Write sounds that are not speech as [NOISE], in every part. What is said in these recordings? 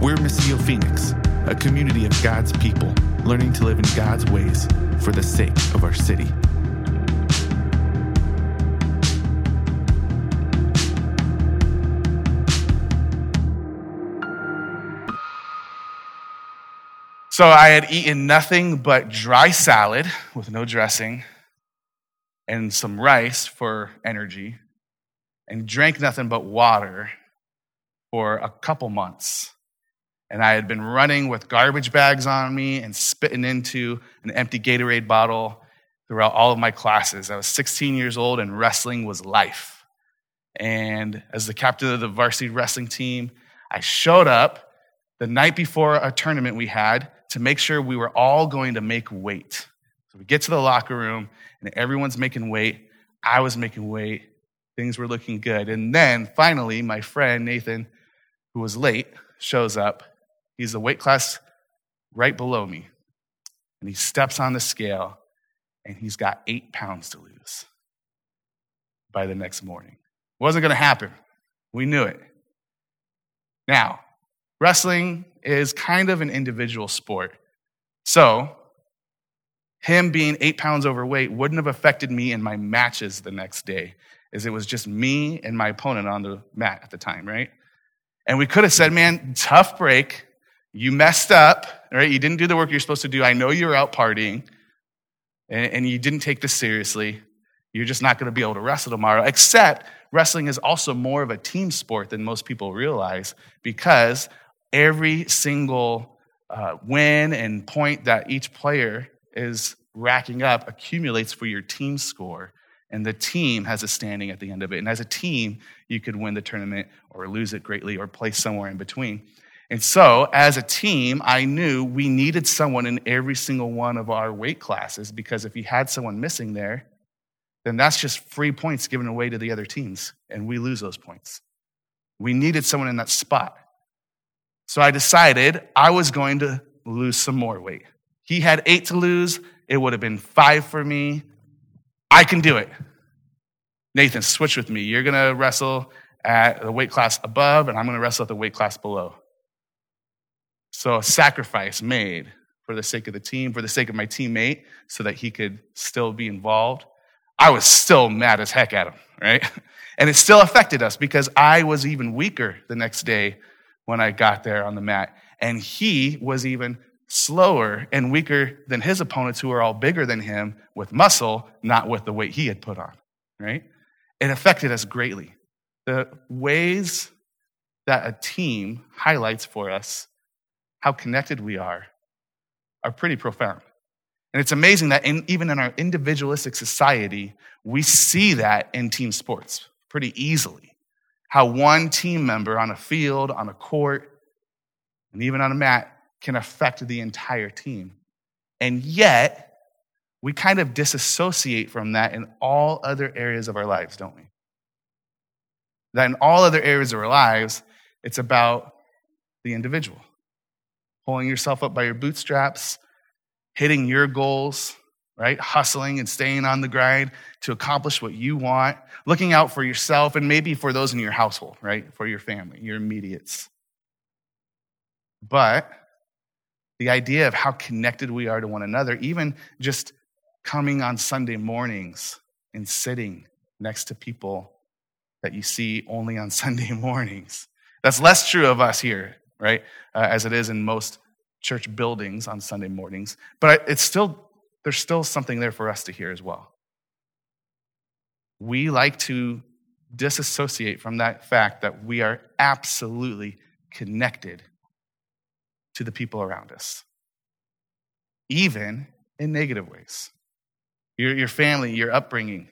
We're Missio Phoenix, a community of God's people learning to live in God's ways for the sake of our city. So I had eaten nothing but dry salad with no dressing and some rice for energy and drank nothing but water for a couple months. And I had been running with garbage bags on me and spitting into an empty Gatorade bottle throughout all of my classes. I was 16 years old and wrestling was life. And as the captain of the varsity wrestling team, I showed up the night before a tournament we had to make sure we were all going to make weight. So we get to the locker room and everyone's making weight. I was making weight. Things were looking good. And then finally, my friend Nathan, who was late, shows up. He's the weight class right below me. And he steps on the scale and he's got eight pounds to lose by the next morning. Wasn't going to happen. We knew it. Now, wrestling is kind of an individual sport. So, him being eight pounds overweight wouldn't have affected me in my matches the next day, as it was just me and my opponent on the mat at the time, right? And we could have said, man, tough break. You messed up, right? You didn't do the work you're supposed to do. I know you were out partying and, and you didn't take this seriously. You're just not going to be able to wrestle tomorrow. Except wrestling is also more of a team sport than most people realize because every single uh, win and point that each player is racking up accumulates for your team score. And the team has a standing at the end of it. And as a team, you could win the tournament or lose it greatly or place somewhere in between. And so, as a team, I knew we needed someone in every single one of our weight classes because if you had someone missing there, then that's just free points given away to the other teams, and we lose those points. We needed someone in that spot. So I decided I was going to lose some more weight. He had eight to lose, it would have been five for me. I can do it. Nathan, switch with me. You're going to wrestle at the weight class above, and I'm going to wrestle at the weight class below. So a sacrifice made for the sake of the team, for the sake of my teammate, so that he could still be involved. I was still mad as heck at him, right? [LAUGHS] And it still affected us because I was even weaker the next day when I got there on the mat. And he was even slower and weaker than his opponents who are all bigger than him with muscle, not with the weight he had put on, right? It affected us greatly. The ways that a team highlights for us how connected we are are pretty profound. And it's amazing that in, even in our individualistic society, we see that in team sports pretty easily how one team member on a field, on a court, and even on a mat can affect the entire team. And yet, we kind of disassociate from that in all other areas of our lives, don't we? That in all other areas of our lives, it's about the individual. Pulling yourself up by your bootstraps, hitting your goals, right? Hustling and staying on the grind to accomplish what you want, looking out for yourself and maybe for those in your household, right? For your family, your immediates. But the idea of how connected we are to one another, even just coming on Sunday mornings and sitting next to people that you see only on [LAUGHS] Sunday mornings. That's less true of us here, right? Uh, as it is in most church buildings on Sunday mornings. But it's still there's still something there for us to hear as well. We like to disassociate from that fact that we are absolutely connected to the people around us, even in negative ways. Your, your family, your upbringing,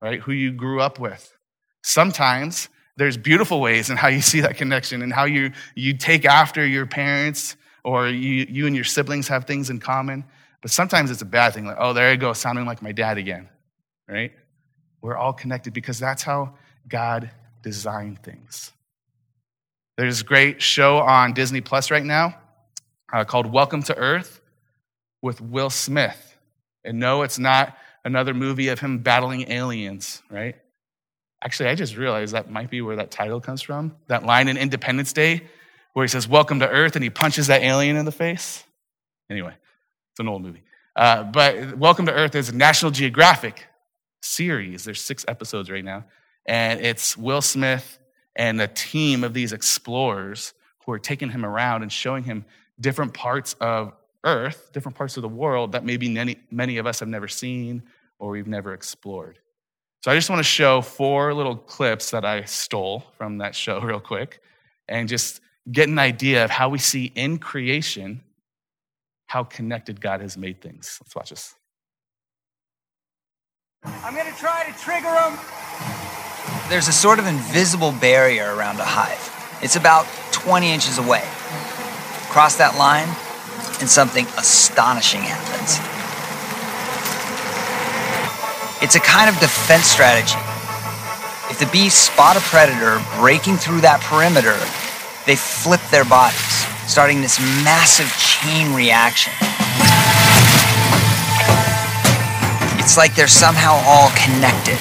right? Who you grew up with. Sometimes there's beautiful ways in how you see that connection and how you, you take after your parents or you, you and your siblings have things in common. But sometimes it's a bad thing, like, oh, there I go, sounding like my dad again, right? We're all connected because that's how God designed things. There's a great show on Disney Plus right now uh, called Welcome to Earth with Will Smith. And no, it's not another movie of him battling aliens, right? Actually, I just realized that might be where that title comes from. That line in Independence Day where he says, Welcome to Earth, and he punches that alien in the face. Anyway, it's an old movie. Uh, but Welcome to Earth is a National Geographic series. There's six episodes right now. And it's Will Smith and a team of these explorers who are taking him around and showing him different parts of Earth, different parts of the world that maybe many, many of us have never seen or we've never explored. So I just want to show four little clips that I stole from that show, [LAUGHS] real quick, and just get an idea of how we see in creation how connected God has made things. Let's watch this. I'm going to try to trigger them. There's a sort of invisible barrier around a hive. It's about 20 inches away. Cross that line, and something astonishing happens. It's a kind of defense strategy. If the bees spot a predator breaking through that perimeter, they flip their bodies, starting this massive chain reaction. It's like they're somehow all connected,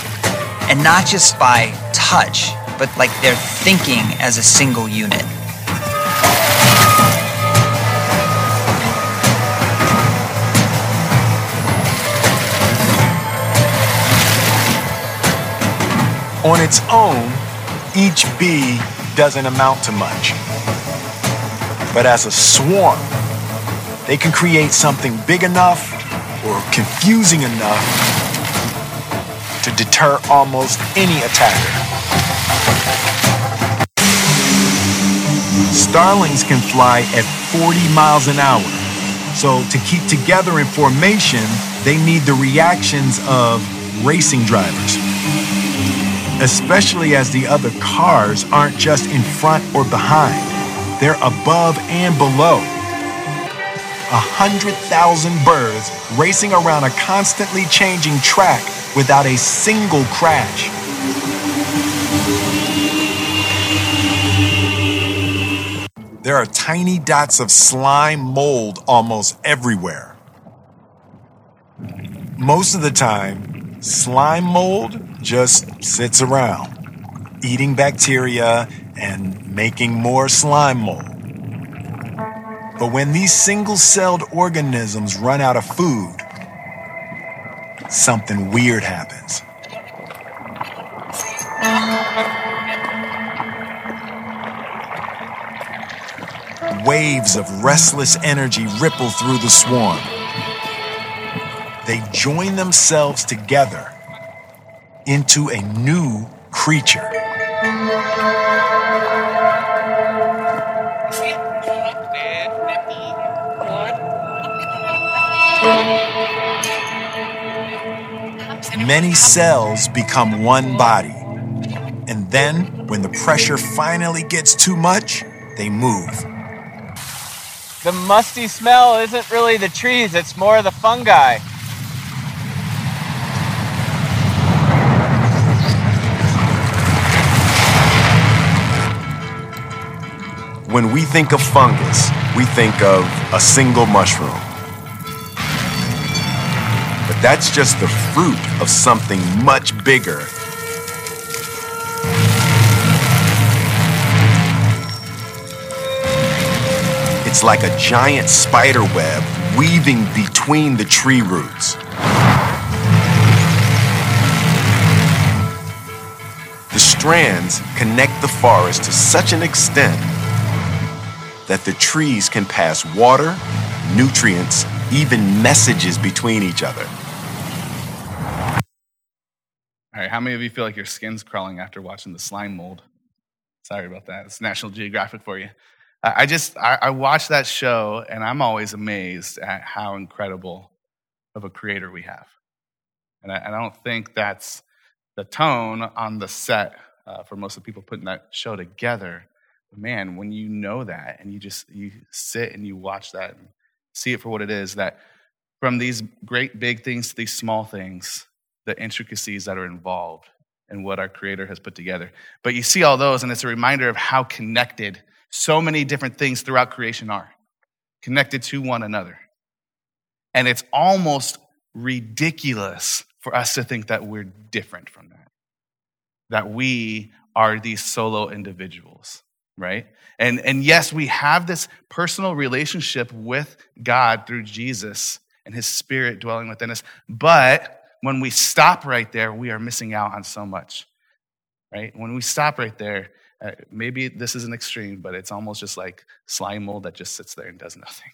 and not just by touch, but like they're thinking as a single unit. On its own, each bee doesn't amount to much. But as a swarm, they can create something big enough or confusing enough to deter almost any attacker. Starlings can fly at 40 miles an hour. So to keep together in formation, they need the reactions of racing drivers especially as the other cars aren't just in front or behind, they're above and below. A hundred thousand birds racing around a constantly changing track without a single crash. There are tiny dots of slime mold almost everywhere. Most of the time, slime mold just sits around, eating bacteria and making more slime mold. But when these single celled organisms run out of food, something weird happens. Waves of restless energy ripple through the swarm. They join themselves together into a new creature. Many cells become one body. And then, when the pressure finally gets too much, they move. The musty smell isn't really the trees, it's more the fungi. When we think of fungus, we think of a single mushroom. But that's just the fruit of something much bigger. It's like a giant spider web weaving between the tree roots. The strands connect the forest to such an extent that the trees can pass water, nutrients, even messages between each other. All right, how many of you feel like your skin's crawling after watching the slime mold? Sorry about that. It's National Geographic for you. I just, I, I watch that show and I'm always amazed at how incredible of a creator we have. And I, I don't think that's the tone on the set uh, for most of the people putting that show together man, when you know that and you just you sit and you watch that and see it for what it is, that from these great big things to these small things, the intricacies that are involved in what our creator has put together. But you see all those, and it's a reminder of how connected so many different things throughout creation are, connected to one another. And it's almost ridiculous for us to think that we're different from that, that we are these solo individuals right? And, and yes, we have this personal relationship with God through Jesus and his spirit dwelling within us. But when we stop right there, we are missing out on so much, right? When we stop right there, uh, maybe this is an extreme, but it's almost just like slime mold that just sits there and does [LAUGHS] nothing.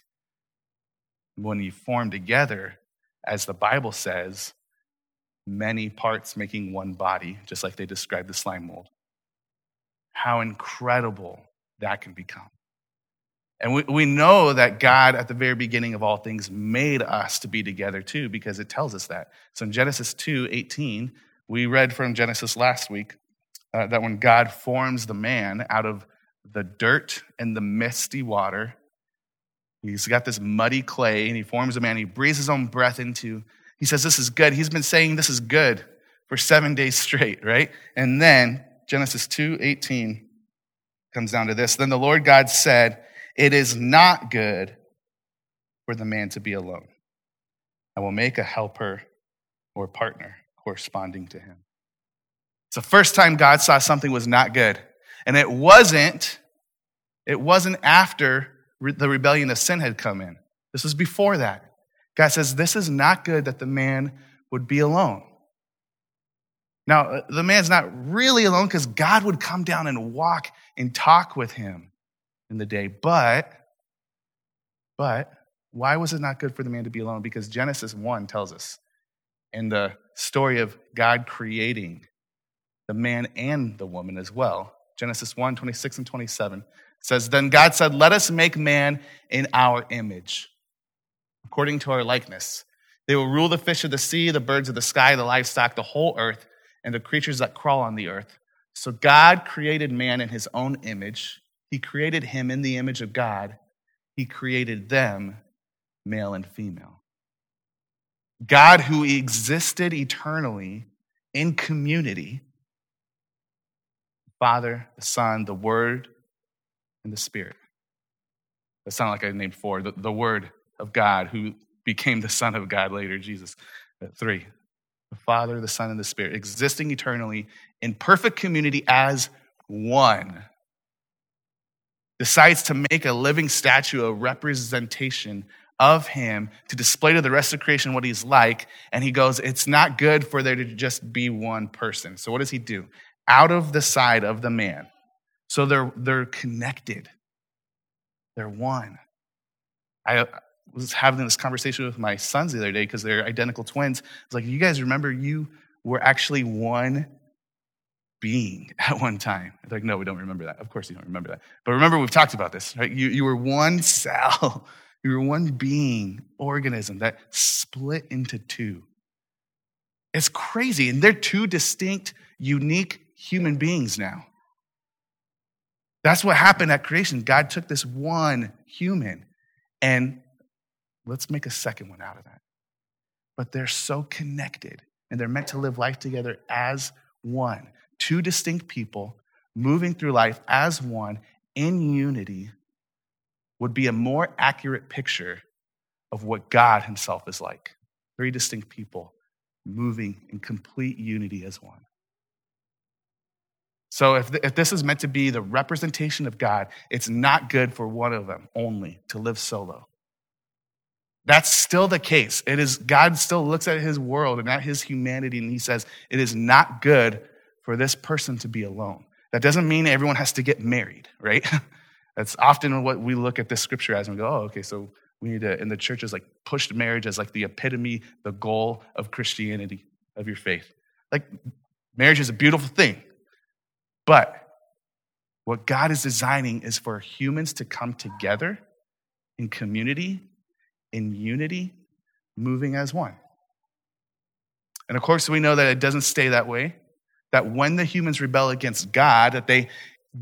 When you form together, as the Bible says, many parts making one body, just like they describe the slime mold. How incredible that can become. And we, we know that God, at the very beginning of all things, made us to be together too, because it tells us that. So in Genesis 2 18, we read from Genesis last week uh, that when God forms the man out of the dirt and the misty water, he's got this muddy clay and he forms a man. He breathes his own breath into. He says, This is good. He's been saying this is good for seven days straight, right? And then Genesis 2 18 comes down to this. Then the Lord God said, It is not good for the man to be alone. I will make a helper or partner corresponding to him. It's the first time God saw something was not good. And it wasn't, it wasn't after the rebellion of sin had come in. This was before that. God says, This is not good that the man would be alone. Now, uh, the man's not really alone because God would come down and walk and talk with him in the day. But, but, why was it not good for the man to be alone? Because Genesis 1 tells us in the story of God creating the man and the woman as well. Genesis 1 26 and 27 says, Then God said, Let us make man in our image, according to our likeness. They will rule the fish of the sea, the birds of the sky, the livestock, the whole earth and the creatures that crawl on the earth. So God created man in his own image. He created him in the image of God. He created them, male and female. God, who existed eternally in community, Father, the Son, the Word, and the Spirit. That sounded like I named four. The, the Word of God, who became the Son of God later, Jesus. Three, the Father, the Son, and the Spirit, existing eternally in perfect community as one, decides to make a living statue, a representation of him to display to the rest of creation what he's like. And he goes, It's not good for there to just be one person. So what does he do? Out of the side of the man. So they're, they're connected, they're one. I, was having this conversation with my sons the other day because they're identical twins. It's like, you guys remember you were actually one being [LAUGHS] at one time. They're like, no, we don't remember that. Of course you don't remember that. But remember, we've talked about this, right? You, you were one [LAUGHS] cell, you were one being, organism that split into two. It's crazy. And they're two distinct, unique human beings now. That's what happened at creation. God took this one human and Let's make a second one out of that. But they're so connected and they're meant to live life together as one. Two distinct people moving through life as one in unity would be a more accurate picture of what God Himself is like. Three distinct people moving in complete unity as one. So, if, if this is meant to be the representation of God, it's not good for one of them only to live solo. That's still the case. It is God still looks at his world and at his humanity and he says, it is not good for this person to be alone. That doesn't mean everyone has to get married, right? [LAUGHS] That's often what we look at this scripture as and we go, oh, okay, so we need to, in the churches, like pushed marriage as like the epitome, the goal of Christianity, of your faith. Like marriage is a beautiful thing. But what God is designing is for humans to come together in community in unity, moving as one. And of course, we know that it doesn't stay that way. That when the humans rebel against God, that they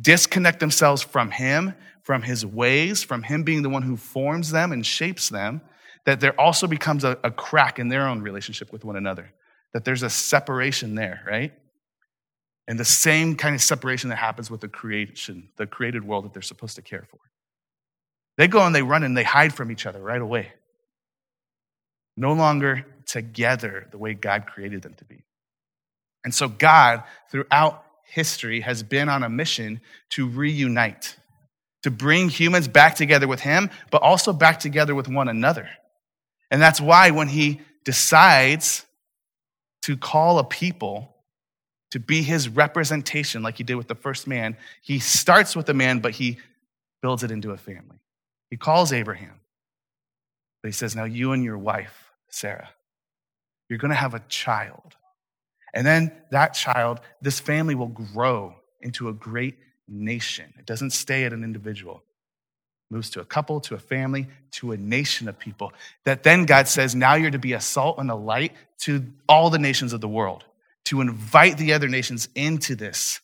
disconnect themselves from Him, from His ways, from Him being the one who forms them and shapes them, that there also becomes a, a crack in their own relationship with one another. That there's a separation there, right? And the same kind of separation that happens with the creation, the created world that they're supposed to care for. They go and they run and they hide from each other right away no longer together the way God created them to be. And so, God, throughout history has been on a mission to reunite, to bring humans back together with him, but also back together with one another. And that's why when he decides to call a people to be his representation, like he did with the first man, he starts with a man, but he builds it into a family. He calls Abraham, but he says, Now you and your wife, Sarah, you're going to have a child. And then that child, this family will grow into a great nation. It doesn't stay at an individual. Moves to a couple, to a family, to a nation of people. That then God says, now you're to be a salt and a light to all the nations of the world, to invite the other nations into this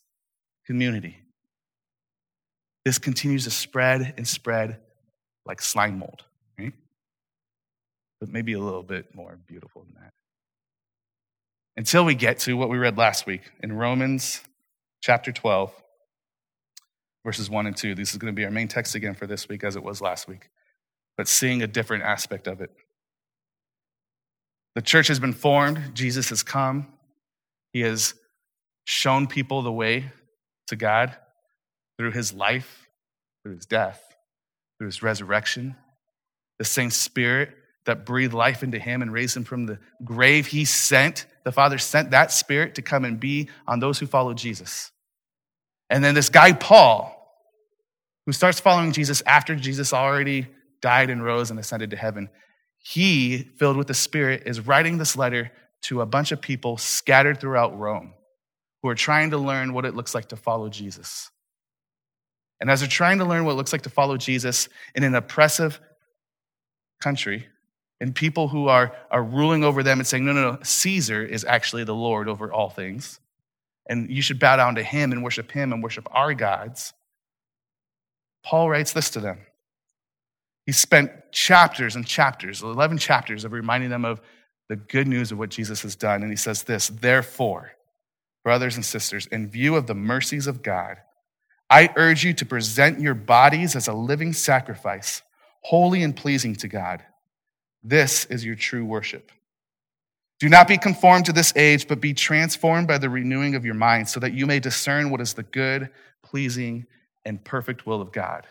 community. This continues to spread and spread like slime mold? But maybe a little bit more beautiful than that until we get to what we read last week in Romans chapter 12, verses 1 and 2. This is going to be our main text again for this week, as it was last week, but seeing a different aspect of it. The church has been formed, Jesus has come, he has shown people the way to God through his life, through his death, through his resurrection. The same spirit that breathed life into him and raised him from the grave, he sent, the Father sent that Spirit to come and be on those who follow Jesus. And then this guy, Paul, who starts following Jesus after Jesus already died and rose and ascended to heaven, he, filled with the Spirit, is writing this letter to a bunch of people scattered throughout Rome who are trying to learn what it looks like to follow Jesus. And as they're trying to learn what it looks like to follow Jesus in an oppressive country, and people who are, are ruling over them and saying, no, no, no, Caesar is actually the Lord over all things. And you should bow down to him and worship him and worship our gods. Paul writes this to them. He spent chapters and chapters, 11 chapters, of reminding them of the good news of what Jesus has done. And he says this Therefore, brothers and sisters, in view of the mercies of God, I urge you to present your bodies as a living sacrifice, holy and pleasing to God this is your true worship. Do not be conformed to this age, but be transformed by the renewing of your mind, so that you may discern what is the good, pleasing, and perfect will of God.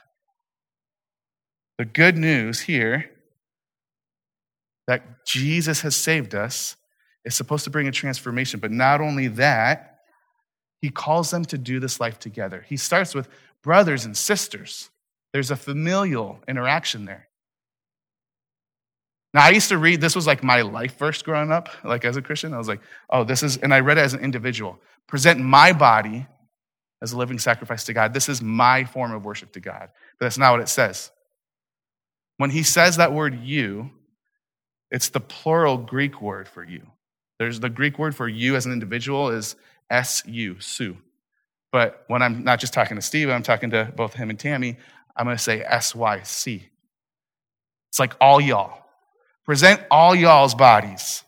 The good news here that Jesus has saved us is supposed to bring a transformation, but not only that, he calls them to do this life together. He starts with brothers and sisters. There's a familial interaction there. Now, I used to read, this was like my life verse growing up, like as a Christian. I was like, oh, this is, and I read it as an individual. Present my body as a living sacrifice to God. This is my form of worship to God. But that's not what it says. When he says that word you, it's the plural Greek word for you. There's the Greek word for you as an individual is S-U, su. But when I'm not just talking to Steve, I'm talking to both him and Tammy, I'm going to say S-Y-C. It's like all y'all. Present all y'all's bodies.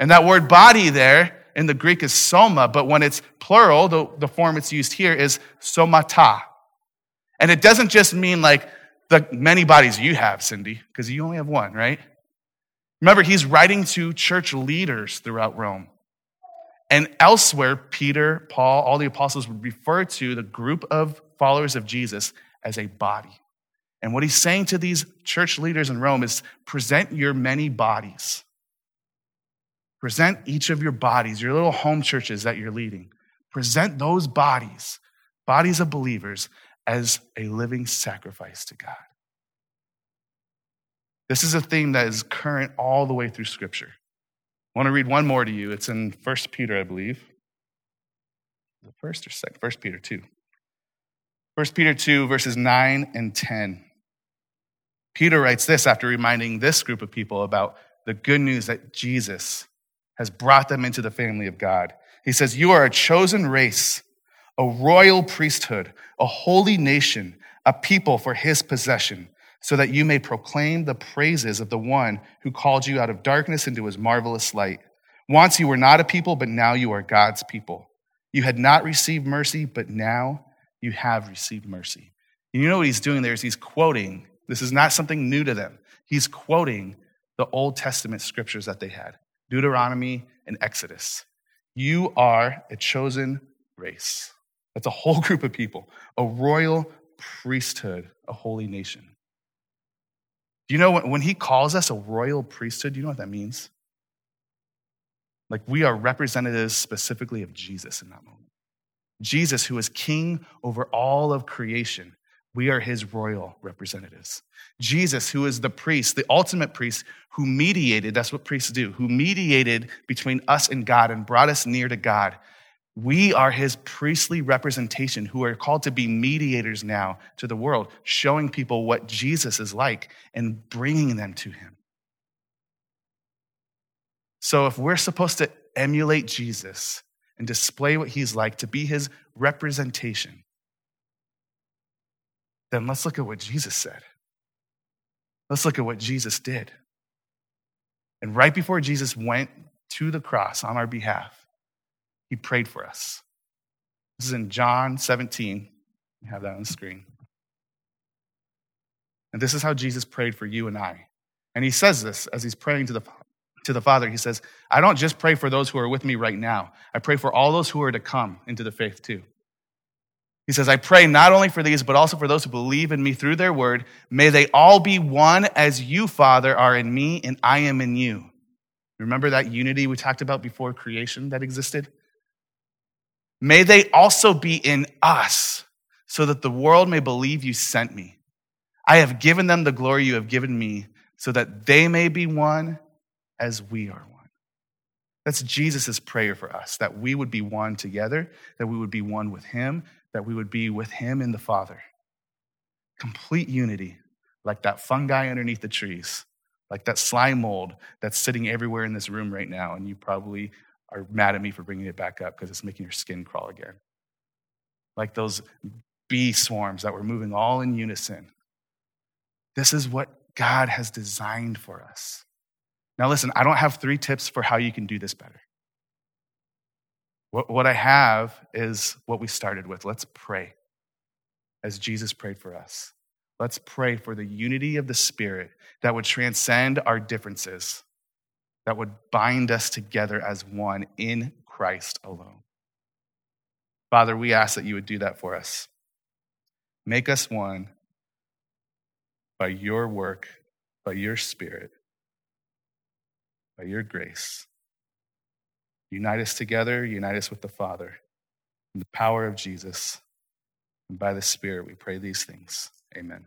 And that word body there in the Greek is soma, but when it's plural, the, the form it's used here is somata. And it doesn't just mean like the many bodies you have, Cindy, because you only have one, right? Remember, he's writing to church leaders throughout Rome. And elsewhere, Peter, Paul, all the apostles would refer to the group of followers of Jesus as a body. And what he's saying to these church leaders in Rome is present your many bodies. Present each of your bodies, your little home churches that you're leading. Present those bodies, bodies of believers, as a living sacrifice to God. This is a theme that is current all the way through Scripture. I want to read one more to you. It's in 1 Peter, I believe. First or second? 1 Peter 2. 1 Peter 2, verses 9 and 10. Peter writes this after reminding this group of people about the good news that Jesus has brought them into the family of God. He says, You are a chosen race, a royal priesthood, a holy nation, a people for his possession, so that you may proclaim the praises of the one who called you out of darkness into his marvelous light. Once you were not a people, but now you are God's people. You had not received mercy, but now you have received mercy. And you know what he's doing there is he's quoting this is not something new to them. He's quoting the Old Testament scriptures that they had Deuteronomy and Exodus. You are a chosen race. That's a whole [LAUGHS] group of people, a royal priesthood, a holy nation. Do you know when, he calls us a royal priesthood, do you know what that means? Like we are representatives specifically of Jesus in that moment. Jesus, who is king over all of creation, we are his royal representatives. Jesus, who is the priest, the ultimate priest, who mediated, that's what priests do, who mediated between us and God and brought us near to God. We are his priestly representation who are called to be mediators now to the world, showing people what Jesus is like and bringing them to him. So, if we're supposed to emulate Jesus and display what he's like, to be his representation, then let's look at what Jesus said. Let's look at what Jesus did. And right before Jesus went to the cross on our behalf, he prayed for us. This is in John 17. You have that on the screen. And this is how Jesus prayed for you and I. And he says this as he's praying to the, to the Father. He says, I don't just pray for those who are with me right now, I pray for all those who are to come into the faith too. He says, I pray not only for these, but also for those who believe in me through their word. May they all be one as you, Father, are in me and I am in you. Remember that unity we talked about before creation that existed? May they also be in us, so that the world may believe you sent me. I have given them the glory you have given me, so that they may be one as we are one. That's Jesus' prayer for us, that we would be one together, that we would be one with Him, that we would be with Him in the Father. Complete unity, like that fungi underneath the trees, like that slime mold that's sitting everywhere in this room right now, and you probably are mad at me for bringing it back up because it's making your skin crawl again. Like those bee swarms that were moving all in unison. This is what God has designed for us. Now, listen, I don't have three tips for how you can do this better. What, what I have is what we started with. Let's pray as Jesus prayed for us. Let's pray for the unity of the Spirit that would transcend our differences that would bind us together as one in Christ alone. Father, we ask that you would do that for us. Make us one by your work, by your spirit, by your grace. Unite us together, unite us with the Father. In the power of Jesus and by the Spirit, we pray these things. Amen.